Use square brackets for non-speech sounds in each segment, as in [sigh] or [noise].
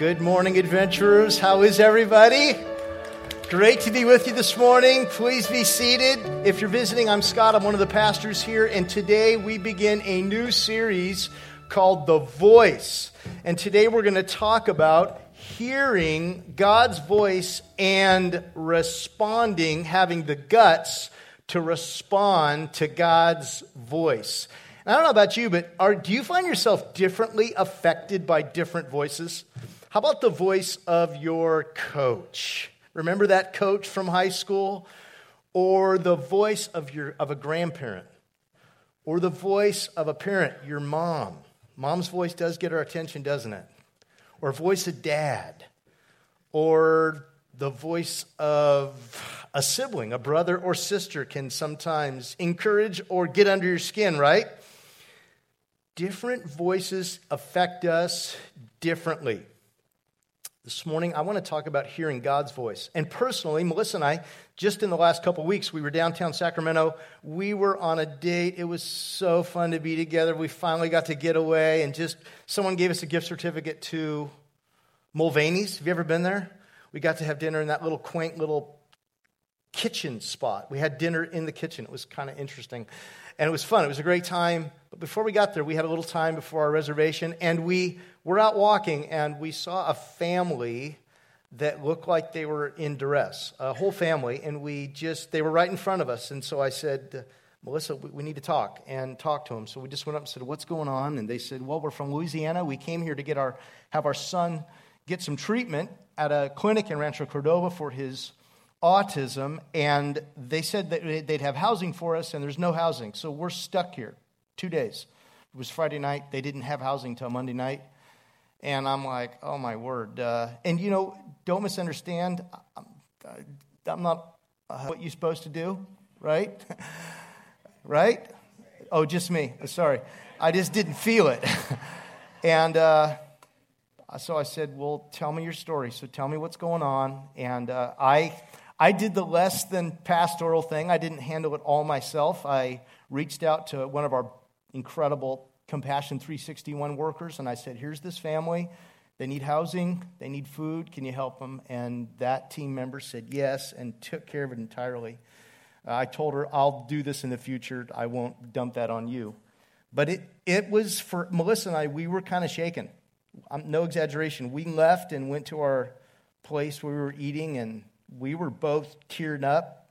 Good morning, adventurers. How is everybody? Great to be with you this morning. Please be seated. If you're visiting, I'm Scott. I'm one of the pastors here, and today we begin a new series called The Voice. And today we're going to talk about hearing God's voice and responding, having the guts to respond to God's voice. And I don't know about you, but are, do you find yourself differently affected by different voices? How about the voice of your coach? Remember that coach from high school? Or the voice of, your, of a grandparent? Or the voice of a parent, your mom? Mom's voice does get our attention, doesn't it? Or voice of dad? Or the voice of a sibling, a brother or sister can sometimes encourage or get under your skin, right? Different voices affect us differently. This morning, I want to talk about hearing God's voice. And personally, Melissa and I, just in the last couple weeks, we were downtown Sacramento. We were on a date. It was so fun to be together. We finally got to get away, and just someone gave us a gift certificate to Mulvaney's. Have you ever been there? We got to have dinner in that little quaint little kitchen spot. We had dinner in the kitchen. It was kind of interesting. And it was fun. It was a great time. But before we got there, we had a little time before our reservation, and we were out walking, and we saw a family that looked like they were in duress, a whole family, and we just, they were right in front of us. And so I said, Melissa, we need to talk and talk to them. So we just went up and said, What's going on? And they said, Well, we're from Louisiana. We came here to get our, have our son get some treatment at a clinic in Rancho Cordova for his autism, and they said that they'd have housing for us, and there's no housing. So we're stuck here two days. It was Friday night. They didn't have housing till Monday night. And I'm like, oh my word. Uh, and you know, don't misunderstand. I'm, I'm not uh, what you're supposed to do, right? [laughs] right? Oh, just me. Sorry. I just didn't feel it. [laughs] and uh, so I said, well, tell me your story. So tell me what's going on. And uh, I I did the less than pastoral thing. I didn't handle it all myself. I reached out to one of our incredible Compassion 361 workers and I said, Here's this family. They need housing, they need food. Can you help them? And that team member said yes and took care of it entirely. I told her, I'll do this in the future. I won't dump that on you. But it, it was for Melissa and I, we were kind of shaken. No exaggeration. We left and went to our place where we were eating, and we were both teared up.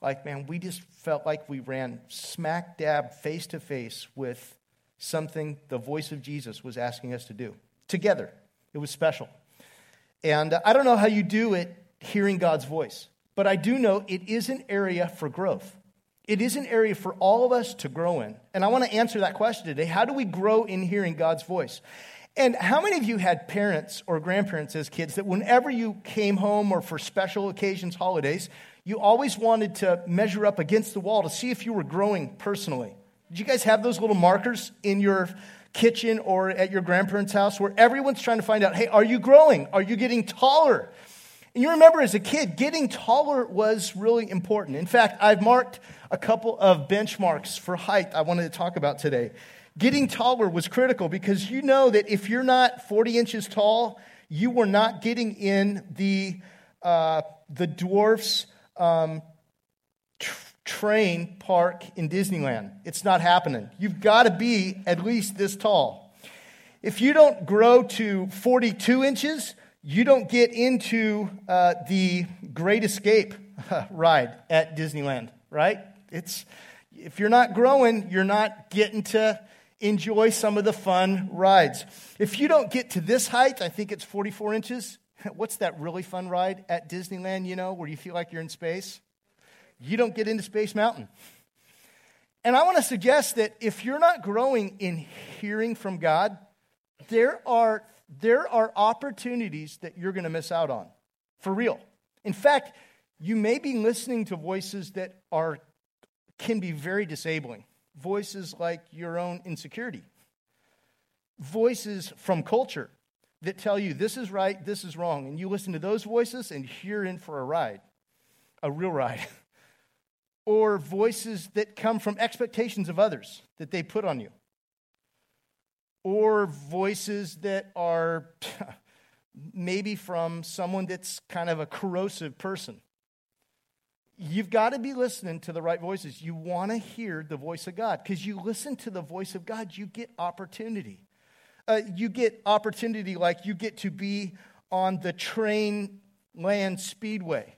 Like, man, we just felt like we ran smack dab face to face with something the voice of Jesus was asking us to do together. It was special. And uh, I don't know how you do it hearing God's voice, but I do know it is an area for growth. It is an area for all of us to grow in. And I want to answer that question today. How do we grow in hearing God's voice? And how many of you had parents or grandparents as kids that whenever you came home or for special occasions, holidays, you always wanted to measure up against the wall to see if you were growing personally? Did you guys have those little markers in your kitchen or at your grandparents' house where everyone's trying to find out, hey, are you growing? Are you getting taller? And you remember as a kid, getting taller was really important. In fact, I've marked a couple of benchmarks for height I wanted to talk about today. Getting taller was critical because you know that if you're not 40 inches tall, you were not getting in the, uh, the dwarfs um, train park in Disneyland. It's not happening. You've got to be at least this tall. If you don't grow to 42 inches, you don't get into uh, the Great Escape ride at Disneyland, right? It's if you're not growing, you're not getting to enjoy some of the fun rides. If you don't get to this height, I think it's 44 inches. [laughs] What's that really fun ride at Disneyland, you know, where you feel like you're in space? You don't get into Space Mountain. And I want to suggest that if you're not growing in hearing from God, there are, there are opportunities that you're going to miss out on. For real. In fact, you may be listening to voices that are, can be very disabling voices like your own insecurity, voices from culture that tell you this is right, this is wrong. And you listen to those voices and you're in for a ride, a real ride. [laughs] or voices that come from expectations of others that they put on you. Or voices that are [laughs] maybe from someone that's kind of a corrosive person. You've got to be listening to the right voices. You want to hear the voice of God because you listen to the voice of God, you get opportunity. Uh, you get opportunity like you get to be on the train land speedway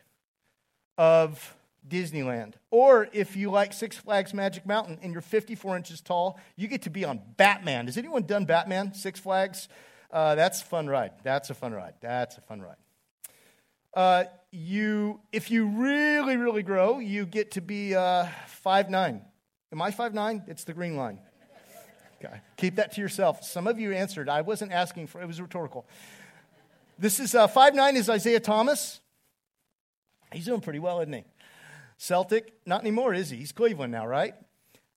of Disneyland. Or if you like Six Flags Magic Mountain and you're 54 inches tall, you get to be on Batman. Has anyone done Batman, Six Flags? Uh, that's a fun ride. That's a fun ride. That's a fun ride. Uh, you, if you really, really grow, you get to be uh, five nine. Am I five nine? It's the green line. Okay. Keep that to yourself. Some of you answered. I wasn't asking for it, was rhetorical. This is uh, five nine is Isaiah Thomas. He's doing pretty well, isn't he? Celtic, not anymore, is he? He's Cleveland now, right?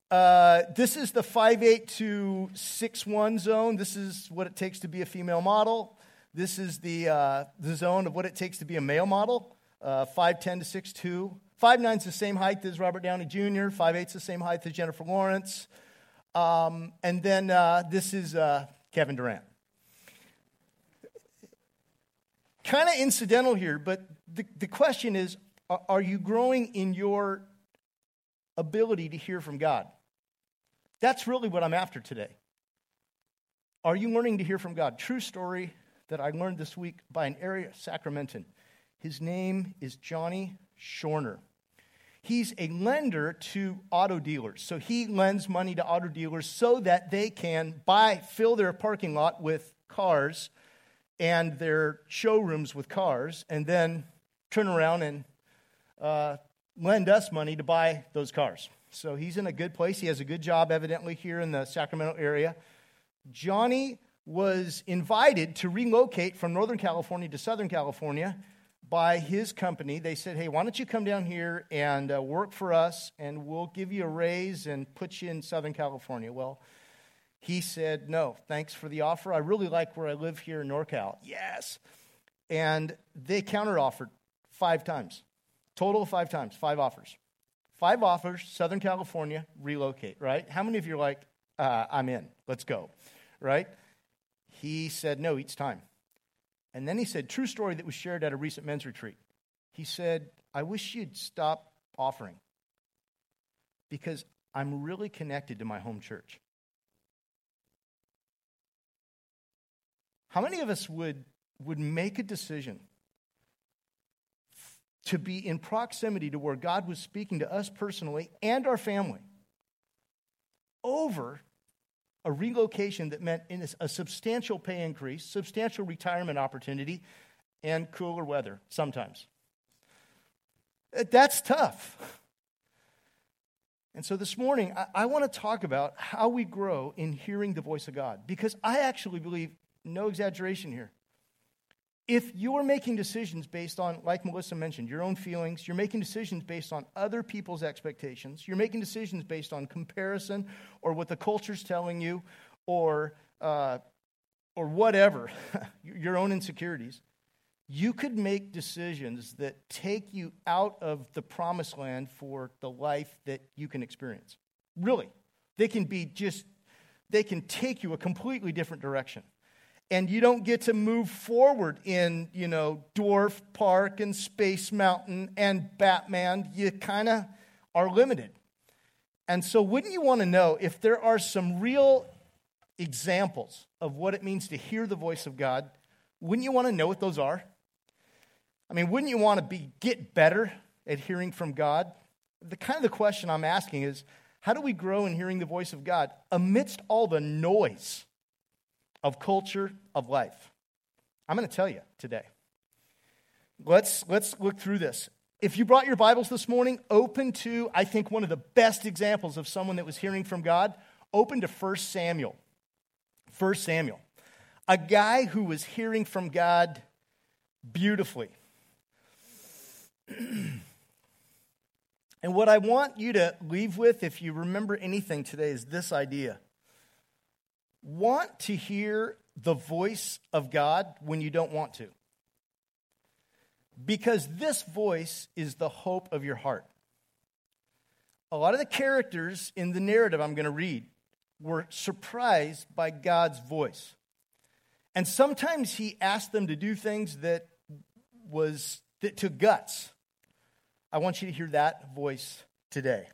Uh, this is the 5'8 to 6'1 zone. This is what it takes to be a female model. This is the, uh, the zone of what it takes to be a male model uh, 5'10 to 6'2. 5'9 is the same height as Robert Downey Jr., 5'8 is the same height as Jennifer Lawrence. Um, and then uh, this is uh, Kevin Durant. Kind of incidental here, but the, the question is are you growing in your ability to hear from God? That's really what I'm after today. Are you learning to hear from God? True story that I learned this week by an area Sacramentan. His name is Johnny Shorner. He's a lender to auto dealers. So he lends money to auto dealers so that they can buy, fill their parking lot with cars and their showrooms with cars, and then turn around and uh, lend us money to buy those cars. So he's in a good place. He has a good job, evidently, here in the Sacramento area. Johnny was invited to relocate from Northern California to Southern California by his company. They said, Hey, why don't you come down here and uh, work for us, and we'll give you a raise and put you in Southern California? Well, he said, No, thanks for the offer. I really like where I live here in NorCal. Yes. And they counteroffered five times. Total of five times, five offers. Five offers, Southern California, relocate, right? How many of you are like, uh, I'm in, let's go, right? He said, no, each time. And then he said, true story that was shared at a recent men's retreat. He said, I wish you'd stop offering because I'm really connected to my home church. How many of us would, would make a decision to be in proximity to where God was speaking to us personally and our family over a relocation that meant a substantial pay increase, substantial retirement opportunity, and cooler weather sometimes. Uh, that's tough. And so this morning, I, I want to talk about how we grow in hearing the voice of God because I actually believe, no exaggeration here, if you're making decisions based on, like Melissa mentioned, your own feelings, you're making decisions based on other people's expectations, you're making decisions based on comparison or what the culture's telling you or, uh, or whatever, [laughs] your own insecurities, you could make decisions that take you out of the promised land for the life that you can experience. Really. They can be just, they can take you a completely different direction and you don't get to move forward in, you know, Dwarf Park and Space Mountain and Batman. You kind of are limited. And so, wouldn't you want to know if there are some real examples of what it means to hear the voice of God? Wouldn't you want to know what those are? I mean, wouldn't you want to be get better at hearing from God? The kind of the question I'm asking is, how do we grow in hearing the voice of God amidst all the noise of culture, of life. I'm going to tell you today. Let's, let's look through this. If you brought your Bibles this morning, open to, I think, one of the best examples of someone that was hearing from God. Open to 1 Samuel. 1 Samuel. A guy who was hearing from God beautifully. [clears throat] and what I want you to leave with, if you remember anything today, is this idea want to hear the voice of God when you don't want to. Because this voice is the hope of your heart. A lot of the characters in the narrative I'm going to read were surprised by God's voice. And sometimes he asked them to do things that was that took guts. I want you to hear that voice today.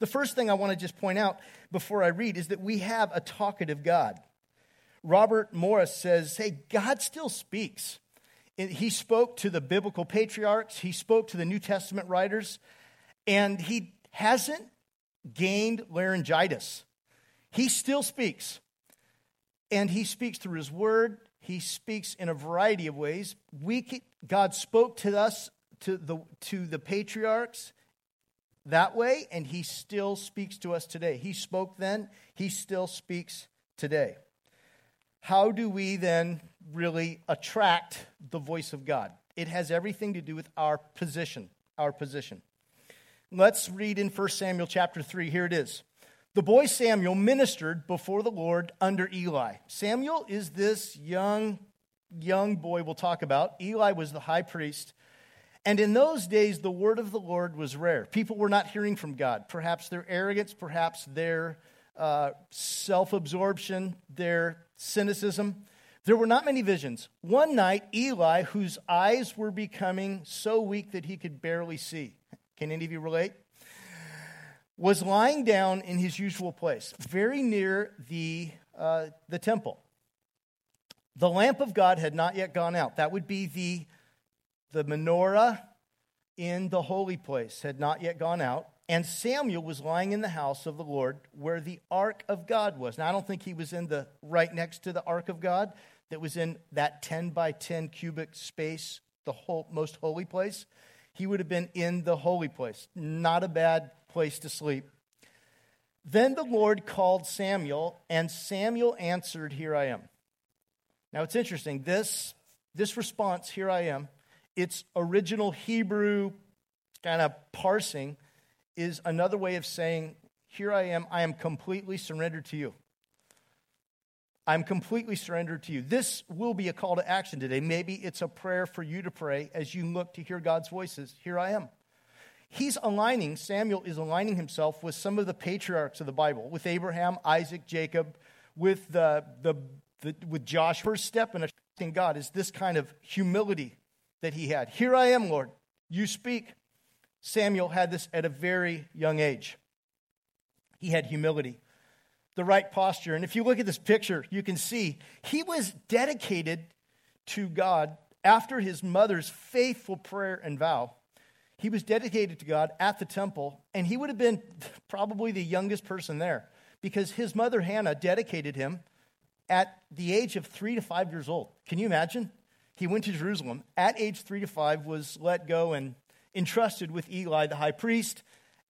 The first thing I want to just point out before I read is that we have a talkative God. Robert Morris says, Hey, God still speaks. He spoke to the biblical patriarchs, he spoke to the New Testament writers, and he hasn't gained laryngitis. He still speaks. And he speaks through his word. He speaks in a variety of ways. We, God spoke to us, to the, to the patriarchs that way, and he still speaks to us today. He spoke then, he still speaks today. How do we then really attract the voice of God? It has everything to do with our position, our position. Let's read in 1 Samuel chapter 3. Here it is. The boy Samuel ministered before the Lord under Eli. Samuel is this young young boy we'll talk about. Eli was the high priest. And in those days, the word of the Lord was rare. People were not hearing from God. Perhaps their arrogance, perhaps their uh, self absorption, their cynicism. There were not many visions. One night, Eli, whose eyes were becoming so weak that he could barely see, can any of you relate? Was lying down in his usual place, very near the, uh, the temple. The lamp of God had not yet gone out. That would be the, the menorah in the holy place, had not yet gone out. And Samuel was lying in the house of the Lord where the ark of God was. Now, I don't think he was in the right next to the ark of God that was in that 10 by 10 cubic space, the whole, most holy place. He would have been in the holy place. Not a bad place to sleep. Then the Lord called Samuel, and Samuel answered, Here I am. Now it's interesting. This, this response, Here I am, its original Hebrew kind of parsing is another way of saying, Here I am, I am completely surrendered to you. I'm completely surrendered to you. This will be a call to action today. Maybe it's a prayer for you to pray as you look to hear God's voices. Here I am. He's aligning, Samuel is aligning himself with some of the patriarchs of the Bible, with Abraham, Isaac, Jacob, with, the, the, the with Josh. First step in trusting God is this kind of humility that he had. Here I am, Lord. You speak. Samuel had this at a very young age. He had humility, the right posture. And if you look at this picture, you can see he was dedicated to God after his mother's faithful prayer and vow. He was dedicated to God at the temple, and he would have been probably the youngest person there because his mother Hannah dedicated him at the age of three to five years old. Can you imagine? He went to Jerusalem at age three to five, was let go and entrusted with Eli, the high priest,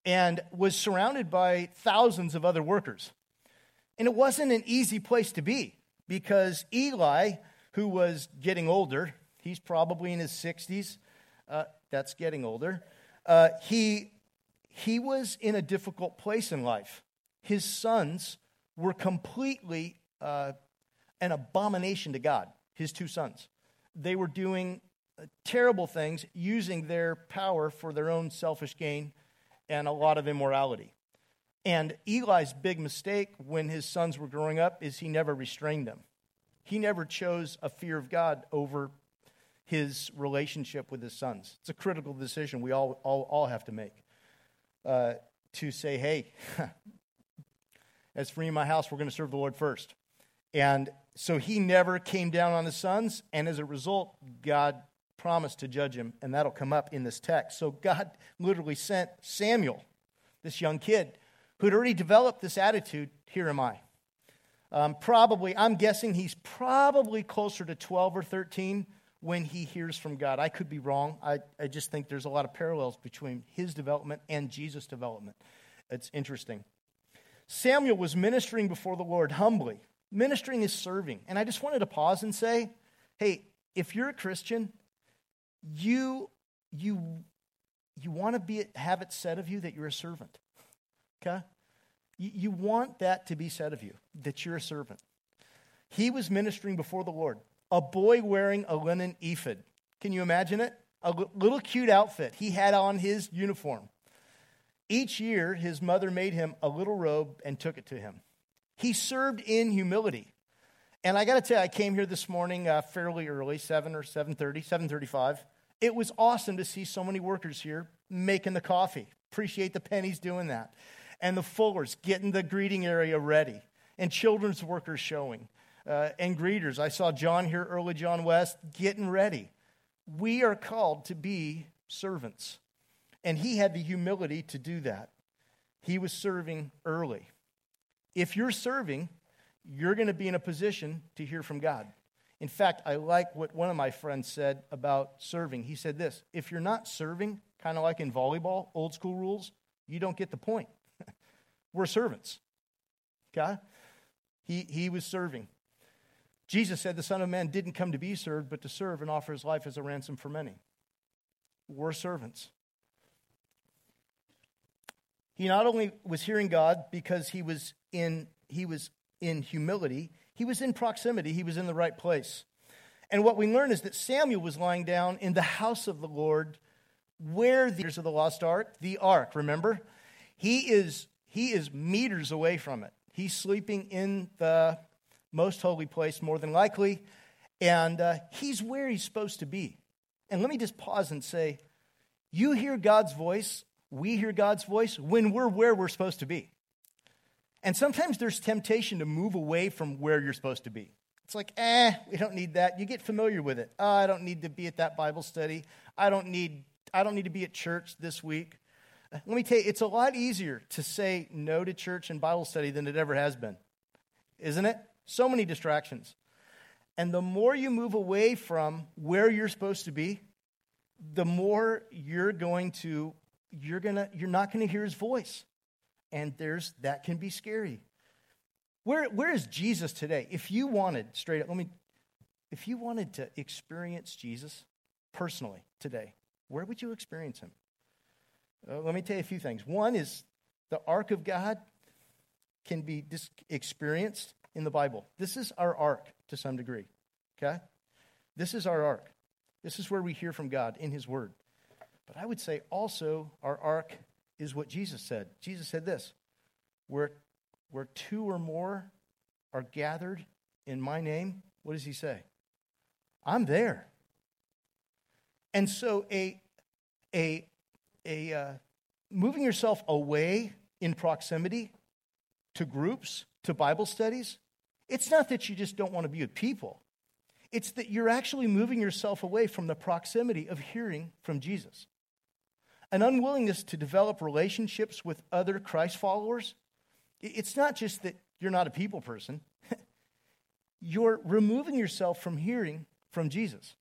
and was surrounded by thousands of other workers. And it wasn't an easy place to be because Eli, who was getting older, he's probably in his 60s, uh, that's getting older, uh, he, he was in a difficult place in life. His sons were completely uh, an abomination to God, his two sons. They were doing terrible things using their power for their own selfish gain and a lot of immorality. And Eli's big mistake when his sons were growing up is he never restrained them. He never chose a fear of God over his relationship with his sons. It's a critical decision we all, all, all have to make. Uh, to say, hey, [laughs] as for me and my house, we're going to serve the Lord first. And so he never came down on his sons, and as a result, God promised to judge him, and that'll come up in this text. So God literally sent Samuel, this young kid, who had already developed this attitude here am I. Um, probably, I'm guessing he's probably closer to 12 or 13 when he hears from God. I could be wrong. I, I just think there's a lot of parallels between his development and Jesus' development. It's interesting. Samuel was ministering before the Lord humbly. Ministering is serving. And I just wanted to pause and say, hey, if you're a Christian, you you you want to be have it said of you that you're a servant okay? You, you want that to be said of you that you're a servant. He was ministering before the lord a boy wearing a linen ephod. Can you imagine it? A little cute outfit. He had on his uniform. Each year his mother made him a little robe and took it to him he served in humility And I got to tell you, I came here this morning uh, fairly early, 7 or 7.30, 7.35. It was awesome to see so many workers here making the coffee. Appreciate the pennies doing that. And the Fullers getting the greeting area ready. And children's workers showing. Uh, and greeters. I saw John here early, John West, getting ready. We are called to be servants. And he had the humility to do that. He was serving early. If you're serving, you're going to be in a position to hear from God. In fact, I like what one of my friends said about serving. He said this if you're not serving, kind of like in volleyball, old school rules, you don't get the point. [laughs] We're servants. Okay? He, he was serving. Jesus said the Son of Man didn't come to be served, but to serve and offer his life as a ransom for many. We're servants. He not only was hearing God because he was in, he was in humility, he was in proximity, he was in the right place. And what we learn is that Samuel was lying down in the house of the Lord where the of the lost ark, the ark, remember? He is he is meters away from it. He's sleeping in the most holy place, more than likely, and uh, he's where he's supposed to be. And let me just pause and say, you hear God's voice, we hear God's voice when we're where we're supposed to be. And sometimes there's temptation to move away from where you're supposed to be. It's like, eh, we don't need that. You get familiar with it. Oh, I don't need to be at that Bible study. I don't need, I don't need to be at church this week. Let me tell you, it's a lot easier to say no to church and Bible study than it ever has been, isn't it? So many distractions. And the more you move away from where you're supposed to be, the more you're going to, you're gonna, you're not gonna hear his voice and there's that can be scary. Where, where is Jesus today? If you wanted, straight up, let me, if you wanted to experience Jesus personally today, where would you experience him? Uh, let me tell you a few things. One is the ark of God can be dis- experienced in the Bible. This is our ark to some degree, okay? This is our ark. This is where we hear from God in his word. But I would say also our ark is what Jesus said. Jesus said this where, where two or more are gathered in my name, what does he say? I'm there. And so a, a, a uh, moving yourself away in proximity to groups, to Bible studies, it's not that you just don't want to be with people. It's that you're actually moving yourself away from the proximity of hearing from Jesus an unwillingness to develop relationships with other Christ followers, it's not just that you're not a people person, [laughs] you're removing yourself from hearing from Jesus.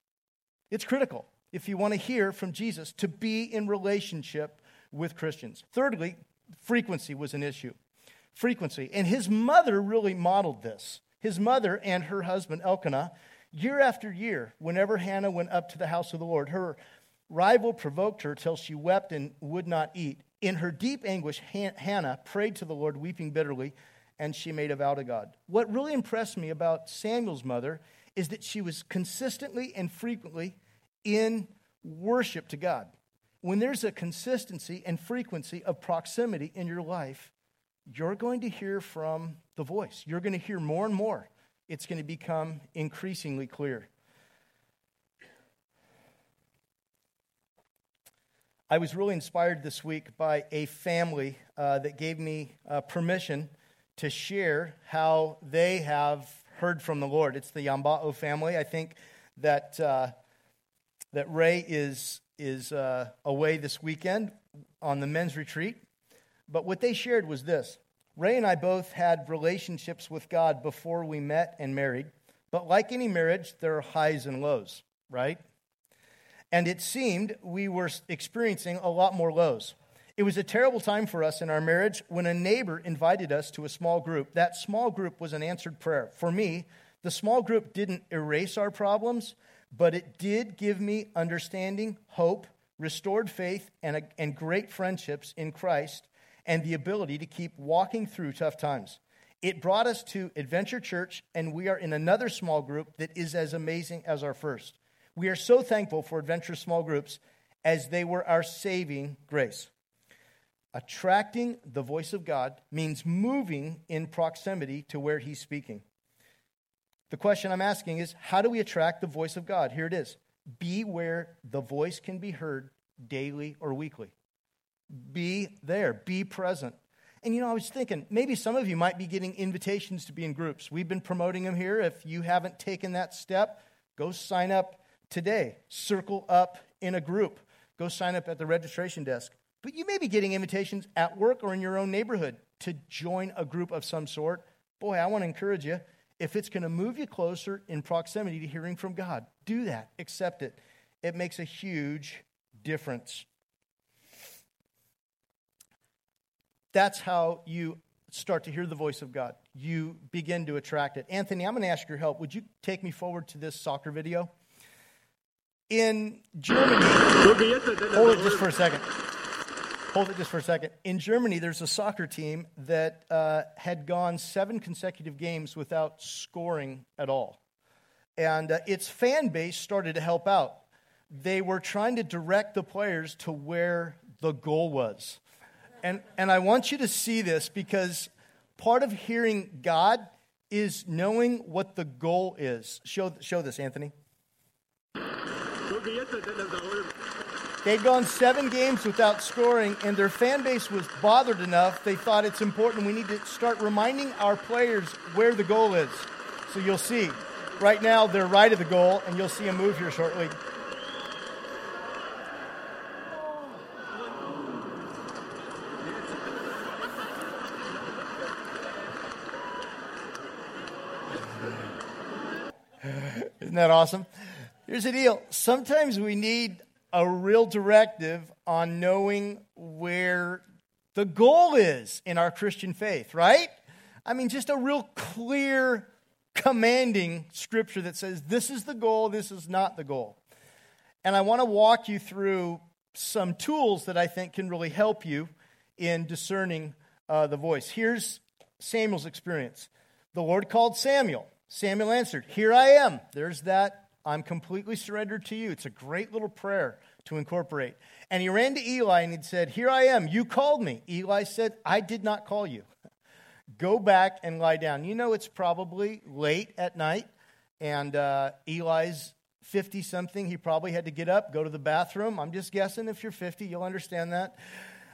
It's critical if you want to hear from Jesus to be in relationship with Christians. Thirdly, frequency was an issue. Frequency. And his mother really modeled this. His mother and her husband, Elkanah, year after year, whenever Hannah went up to the house of the Lord, her rival provoked her till she wept and would not eat. In her deep anguish, Hannah prayed to the Lord, weeping bitterly, and she made a vow to God. What really impressed me about Samuel's mother is that she was consistently and frequently in worship to God. When there's a consistency and frequency of proximity in your life, you're going to hear from the voice. You're going to hear more and more. It's going to become increasingly clear. I was really inspired this week by a family uh, that gave me uh, permission to share how they have heard from the Lord. It's the Yambao family. I think that, uh, that Ray is, is uh, away this weekend on the men's retreat. But what they shared was this Ray and I both had relationships with God before we met and married. But like any marriage, there are highs and lows, right? And it seemed we were experiencing a lot more lows. It was a terrible time for us in our marriage when a neighbor invited us to a small group. That small group was an answered prayer. For me, the small group didn't erase our problems, but it did give me understanding, hope, restored faith, and, a, and great friendships in Christ, and the ability to keep walking through tough times. It brought us to Adventure Church, and we are in another small group that is as amazing as our first. We are so thankful for Adventure Small Groups as they were our saving grace. Attracting the voice of God means moving in proximity to where He's speaking. The question I'm asking is how do we attract the voice of God? Here it is be where the voice can be heard daily or weekly. Be there, be present. And you know, I was thinking maybe some of you might be getting invitations to be in groups. We've been promoting them here. If you haven't taken that step, go sign up today. Circle up in a group. Go sign up at the registration desk. But you may be getting invitations at work or in your own neighborhood to join a group of some sort. Boy, I want to encourage you. If it's going to move you closer in proximity to hearing from God, do that. Accept it. It makes a huge difference. That's how you start to hear the voice of God. You begin to attract it. Anthony, I'm going to ask your help. Would you take me forward to this soccer video? In Germany, hold it just for a second. Hold it just for a second. In Germany, there's a soccer team that uh, had gone seven consecutive games without scoring at all. And uh, its fan base started to help out. They were trying to direct the players to where the goal was. And, and I want you to see this because part of hearing God is knowing what the goal is. Show, show this, Anthony. They'd gone seven games without scoring, and their fan base was bothered enough. They thought it's important. We need to start reminding our players where the goal is. So you'll see. Right now, they're right of the goal, and you'll see a move here shortly. [sighs] Isn't that awesome? Here's the deal. Sometimes we need a real directive on knowing where the goal is in our Christian faith, right? I mean, just a real clear, commanding scripture that says this is the goal, this is not the goal. And I want to walk you through some tools that I think can really help you in discerning uh, the voice. Here's Samuel's experience The Lord called Samuel. Samuel answered, Here I am. There's that I'm completely surrendered to you. It's a great little prayer to incorporate. And he ran to Eli and he said, Here I am. You called me. Eli said, I did not call you. [laughs] Go back and lie down. You know, it's probably late at night, and uh, Eli's 50 something. He probably had to get up, go to the bathroom. I'm just guessing if you're 50, you'll understand that.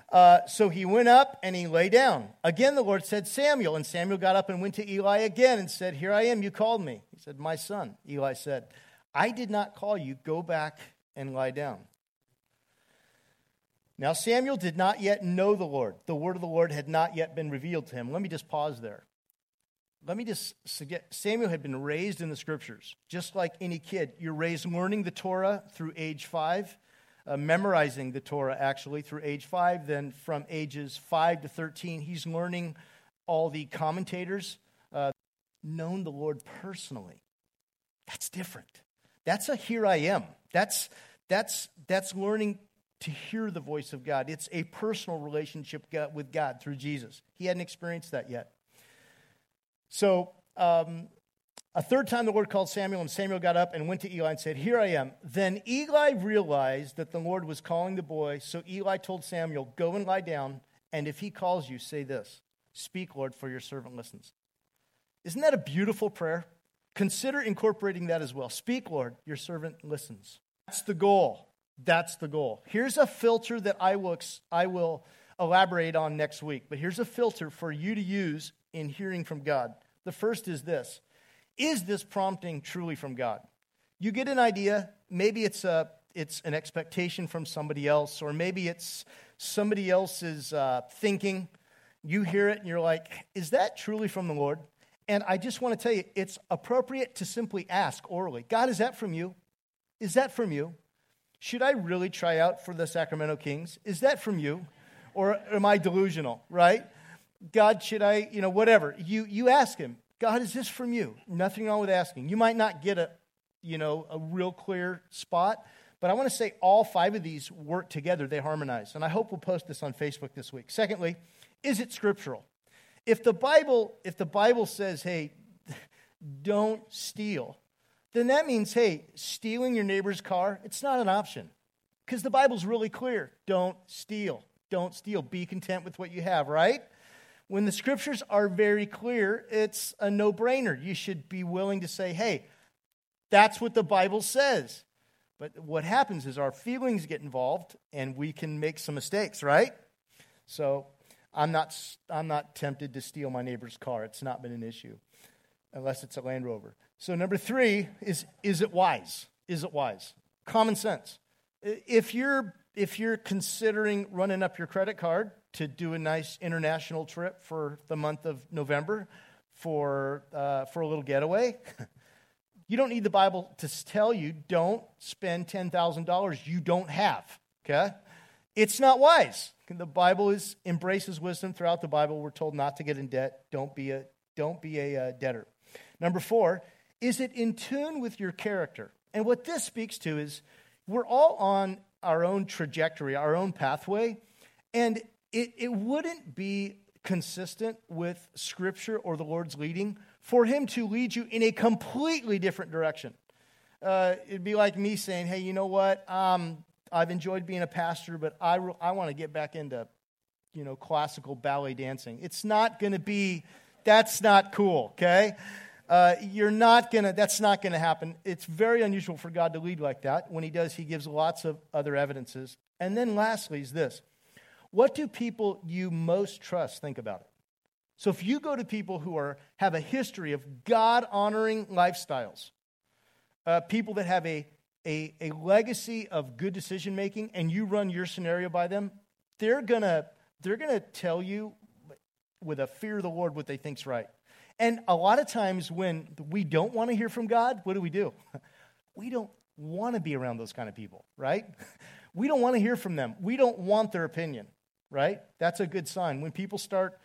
Uh, so he went up and he lay down. Again, the Lord said, Samuel. And Samuel got up and went to Eli again and said, Here I am, you called me. He said, My son. Eli said, I did not call you. Go back and lie down. Now, Samuel did not yet know the Lord. The word of the Lord had not yet been revealed to him. Let me just pause there. Let me just suggest Samuel had been raised in the scriptures, just like any kid. You're raised learning the Torah through age five, uh, memorizing the Torah actually through age five. Then from ages five to 13, he's learning all the commentators, uh, known the Lord personally. That's different. That's a here I am. That's, that's, that's learning to hear the voice of God. It's a personal relationship with God through Jesus. He hadn't experienced that yet. So, um, a third time the Lord called Samuel, and Samuel got up and went to Eli and said, Here I am. Then Eli realized that the Lord was calling the boy, so Eli told Samuel, Go and lie down, and if he calls you, say this Speak, Lord, for your servant listens. Isn't that a beautiful prayer? Consider incorporating that as well. Speak, Lord, your servant listens. That's the goal. That's the goal. Here's a filter that I will, I will elaborate on next week, but here's a filter for you to use in hearing from God. The first is this Is this prompting truly from God? You get an idea. Maybe it's, a, it's an expectation from somebody else, or maybe it's somebody else's uh, thinking. You hear it and you're like, Is that truly from the Lord? And I just want to tell you, it's appropriate to simply ask orally God, is that from you? Is that from you? Should I really try out for the Sacramento Kings? Is that from you? Or am I delusional, right? God, should I, you know, whatever. You, you ask him, God, is this from you? Nothing wrong with asking. You might not get a, you know, a real clear spot, but I want to say all five of these work together, they harmonize. And I hope we'll post this on Facebook this week. Secondly, is it scriptural? If the Bible, if the Bible says, hey, [laughs] don't steal, then that means, hey, stealing your neighbor's car, it's not an option. Because the Bible's really clear. Don't steal. Don't steal. Be content with what you have, right? When the scriptures are very clear, it's a no brainer. You should be willing to say, hey, that's what the Bible says. But what happens is our feelings get involved and we can make some mistakes, right? So I'm not, I'm not tempted to steal my neighbor's car. It's not been an issue, unless it's a Land Rover. So, number three is is it wise? Is it wise? Common sense. If you're, if you're considering running up your credit card to do a nice international trip for the month of November for, uh, for a little getaway, [laughs] you don't need the Bible to tell you don't spend $10,000 you don't have, okay? It's not wise. The Bible is, embraces wisdom throughout the Bible. We're told not to get in debt. Don't be a, don't be a uh, debtor. Number four, is it in tune with your character? And what this speaks to is we're all on our own trajectory, our own pathway, and it, it wouldn't be consistent with Scripture or the Lord's leading for Him to lead you in a completely different direction. Uh, it'd be like me saying, hey, you know what? Um, I've enjoyed being a pastor, but I, I want to get back into, you know, classical ballet dancing. It's not going to be, that's not cool, okay? Uh, you're not gonna, that's not gonna happen. It's very unusual for God to lead like that. When he does, he gives lots of other evidences. And then lastly is this. What do people you most trust think about it? So if you go to people who are, have a history of God honoring lifestyles, uh, people that have a, a, a legacy of good decision making, and you run your scenario by them, they're gonna, they're gonna tell you with a fear of the Lord what they think's right. And a lot of times when we don't want to hear from God, what do we do? [laughs] We don't want to be around those kind of people, right? [laughs] We don't want to hear from them. We don't want their opinion, right? That's a good sign. When people start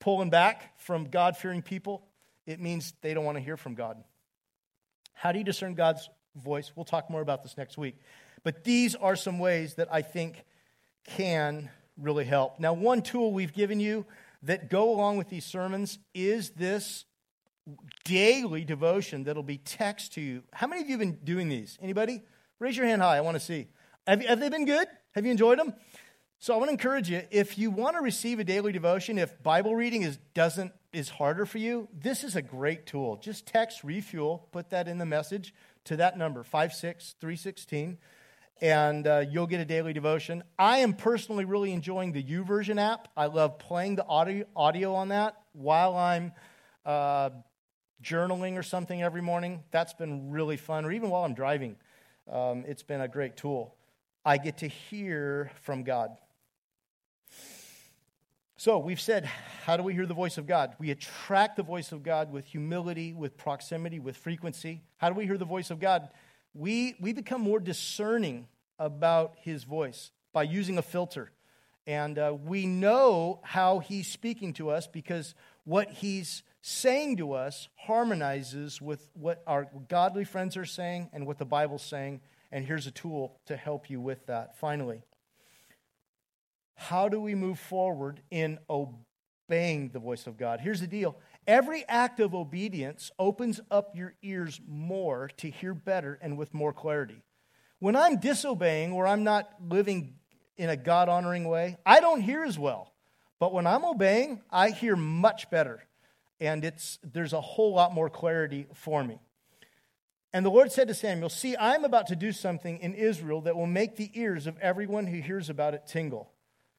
pulling back from God fearing people, it means they don't want to hear from God. How do you discern God's voice? We'll talk more about this next week. But these are some ways that I think can really help. Now, one tool we've given you that go along with these sermons is this daily devotion that'll be text to you. How many of you have been doing these? Anybody? Raise your hand high. I want to see. Have, have they been good? Have you enjoyed them? So I want to encourage you if you want to receive a daily devotion, if Bible reading is doesn't is harder for you, this is a great tool. Just text refuel, put that in the message to that number 56316 and uh, you'll get a daily devotion. I am personally really enjoying the YouVersion app. I love playing the audio, audio on that while I'm uh, journaling or something every morning. That's been really fun, or even while I'm driving. Um, it's been a great tool. I get to hear from God. So, we've said, how do we hear the voice of God? We attract the voice of God with humility, with proximity, with frequency. How do we hear the voice of God? we, we become more discerning about his voice by using a filter. And uh, we know how he's speaking to us because what he's saying to us harmonizes with what our godly friends are saying and what the Bible's saying. And here's a tool to help you with that. Finally, how do we move forward in obeying the voice of God? Here's the deal Every act of obedience opens up your ears more to hear better and with more clarity. When I'm disobeying or I'm not living in a God honoring way, I don't hear as well. But when I'm obeying, I hear much better. And it's, there's a whole lot more clarity for me. And the Lord said to Samuel, See, I'm about to do something in Israel that will make the ears of everyone who hears about it tingle.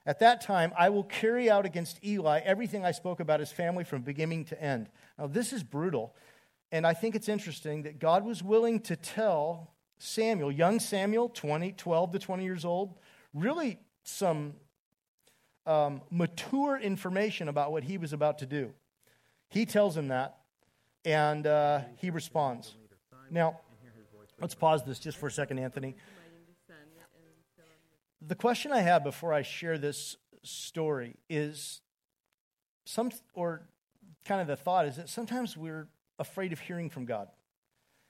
At that time, I will carry out against Eli everything I spoke about his family from beginning to end. Now, this is brutal. And I think it's interesting that God was willing to tell Samuel, young Samuel, 20, 12 to 20 years old, really some um, mature information about what he was about to do. He tells him that, and uh, he responds. Now, let's pause this just for a second, Anthony the question I have before I share this story is some, or kind of the thought is that sometimes we're afraid of hearing from God.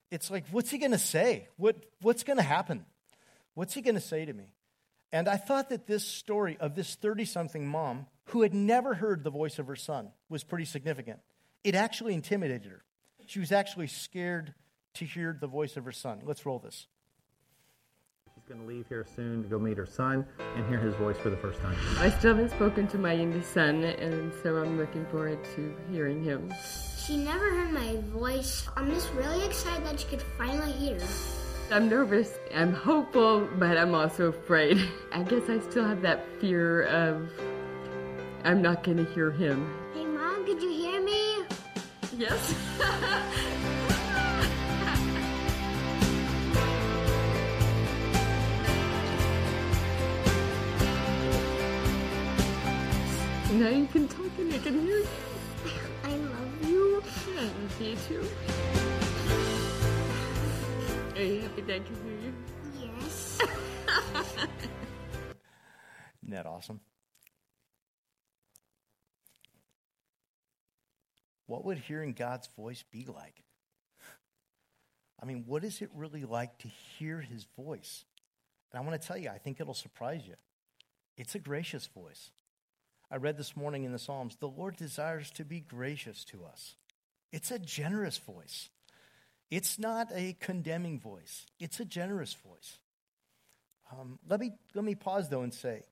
It's like, what's he going to say? What, what's going to happen? What's he going to say to me? And I thought that this story of this 30 something mom who had never heard the voice of her son was pretty significant. It actually intimidated her. She was actually scared to hear the voice of her son. Let's roll this. Going to leave here soon to go meet her son and hear his voice for the first time. I still haven't spoken to my youngest son, and so I'm looking forward to hearing him. She never heard my voice. I'm just really excited that she could finally hear. I'm nervous, I'm hopeful, but I'm also afraid. [laughs] I guess I still have that fear of I'm not going to hear him. Hey, Mom, could you hear me? Yes. [laughs] now you can talk and I can hear you. [laughs] I love you. I love you too. Are you happy that I can hear you? Yes. [laughs] Isn't that awesome? What would hearing God's voice be like? I mean, what is it really like to hear his voice? And I want to tell you, I think it'll surprise you. It's a gracious voice. I read this morning in the Psalms the Lord desires to be gracious to us. It's a generous voice. It's not a condemning voice, it's a generous voice. Um, let, me, let me pause though and say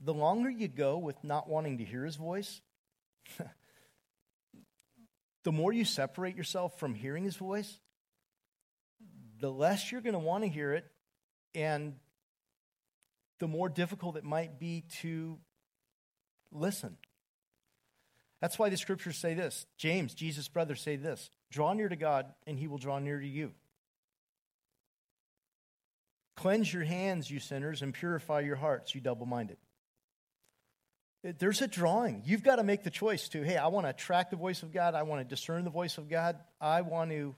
the longer you go with not wanting to hear his voice, [laughs] the more you separate yourself from hearing his voice, the less you're going to want to hear it, and the more difficult it might be to listen. That's why the scriptures say this. James, Jesus' brother, say this Draw near to God, and he will draw near to you. Cleanse your hands, you sinners, and purify your hearts, you double minded. There's a drawing. You've got to make the choice to, hey, I want to track the voice of God. I want to discern the voice of God. I want to,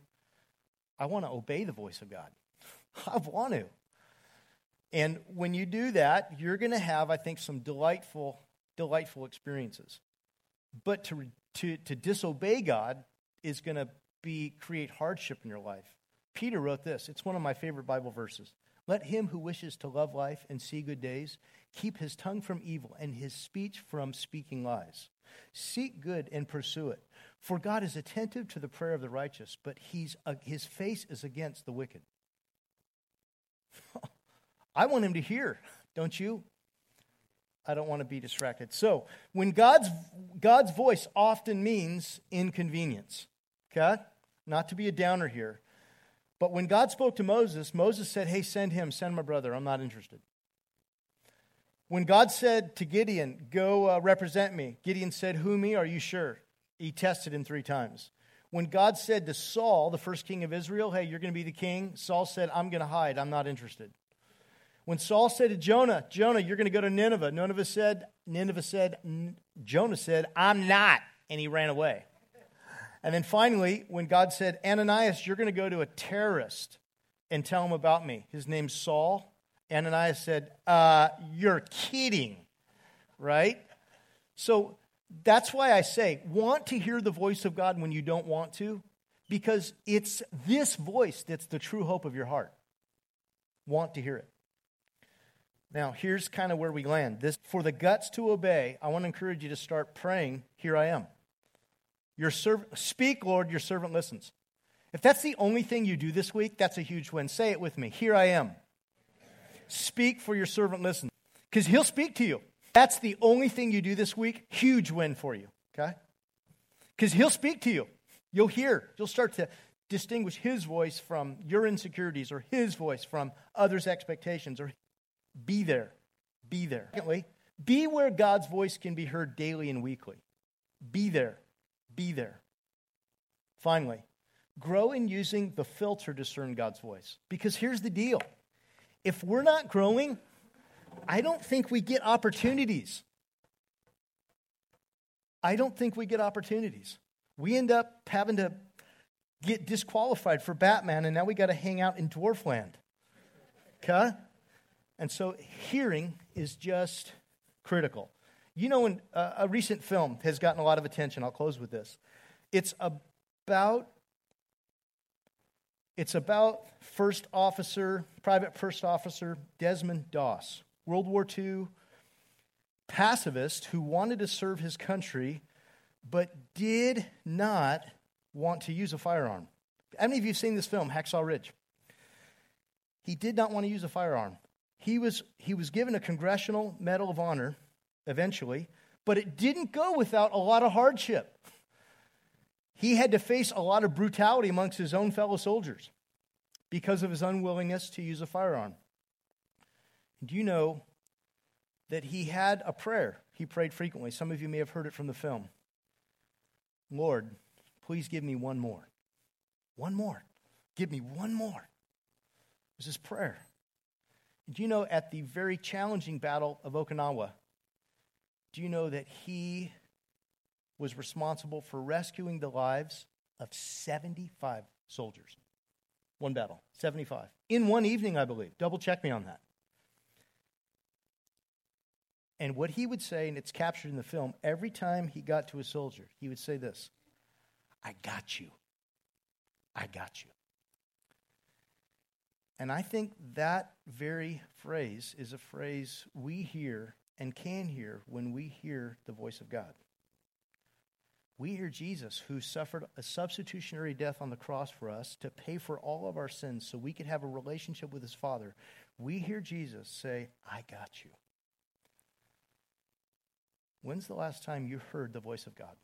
I want to obey the voice of God. [laughs] I want to. And when you do that, you're going to have, I think, some delightful, delightful experiences. But to, to, to disobey God is going to be create hardship in your life. Peter wrote this. It's one of my favorite Bible verses. Let him who wishes to love life and see good days keep his tongue from evil and his speech from speaking lies. Seek good and pursue it. For God is attentive to the prayer of the righteous, but he's, uh, his face is against the wicked. [laughs] I want him to hear, don't you? I don't want to be distracted. So, when God's, God's voice often means inconvenience, okay? Not to be a downer here. But when God spoke to Moses, Moses said, Hey, send him, send my brother. I'm not interested. When God said to Gideon, Go uh, represent me, Gideon said, Who me? Are you sure? He tested him three times. When God said to Saul, the first king of Israel, Hey, you're going to be the king, Saul said, I'm going to hide. I'm not interested. When Saul said to Jonah, Jonah, you're going to go to Nineveh, Nineveh said, Nineveh said, Jonah said, I'm not. And he ran away. And then finally, when God said, Ananias, you're going to go to a terrorist and tell him about me. His name's Saul. Ananias said, uh, You're kidding, right? So that's why I say, want to hear the voice of God when you don't want to, because it's this voice that's the true hope of your heart. Want to hear it. Now, here's kind of where we land. This for the guts to obey, I want to encourage you to start praying, Here I am. Your serv- speak, Lord, your servant listens. If that's the only thing you do this week, that's a huge win. Say it with me. Here I am. Speak for your servant listens. Because he'll speak to you. That's the only thing you do this week. Huge win for you. Okay? Because he'll speak to you. You'll hear. You'll start to distinguish his voice from your insecurities or his voice from others' expectations or be there. Be there. Secondly, be where God's voice can be heard daily and weekly. Be there be there. Finally, grow in using the filter to discern God's voice. Because here's the deal if we're not growing, I don't think we get opportunities. I don't think we get opportunities. We end up having to get disqualified for Batman, and now we got to hang out in Dwarfland. Okay? And so hearing is just critical. You know, uh, a recent film has gotten a lot of attention. I'll close with this. It's about it's about first officer, private first officer Desmond Doss, World War II pacifist who wanted to serve his country but did not want to use a firearm. How many of you have seen this film, Hacksaw Ridge? he did not want to use a firearm. He was, he was given a Congressional Medal of Honor eventually, but it didn't go without a lot of hardship. He had to face a lot of brutality amongst his own fellow soldiers because of his unwillingness to use a firearm. Do you know that he had a prayer he prayed frequently? Some of you may have heard it from the film. Lord, please give me one more. One more. Give me one more. It was his prayer. Do you know at the very challenging battle of Okinawa, do you know that he was responsible for rescuing the lives of 75 soldiers? One battle, 75. In one evening, I believe. Double check me on that. And what he would say, and it's captured in the film, every time he got to a soldier, he would say this I got you. I got you. And I think that very phrase is a phrase we hear and can hear when we hear the voice of God. We hear Jesus, who suffered a substitutionary death on the cross for us to pay for all of our sins so we could have a relationship with his Father. We hear Jesus say, I got you. When's the last time you heard the voice of God?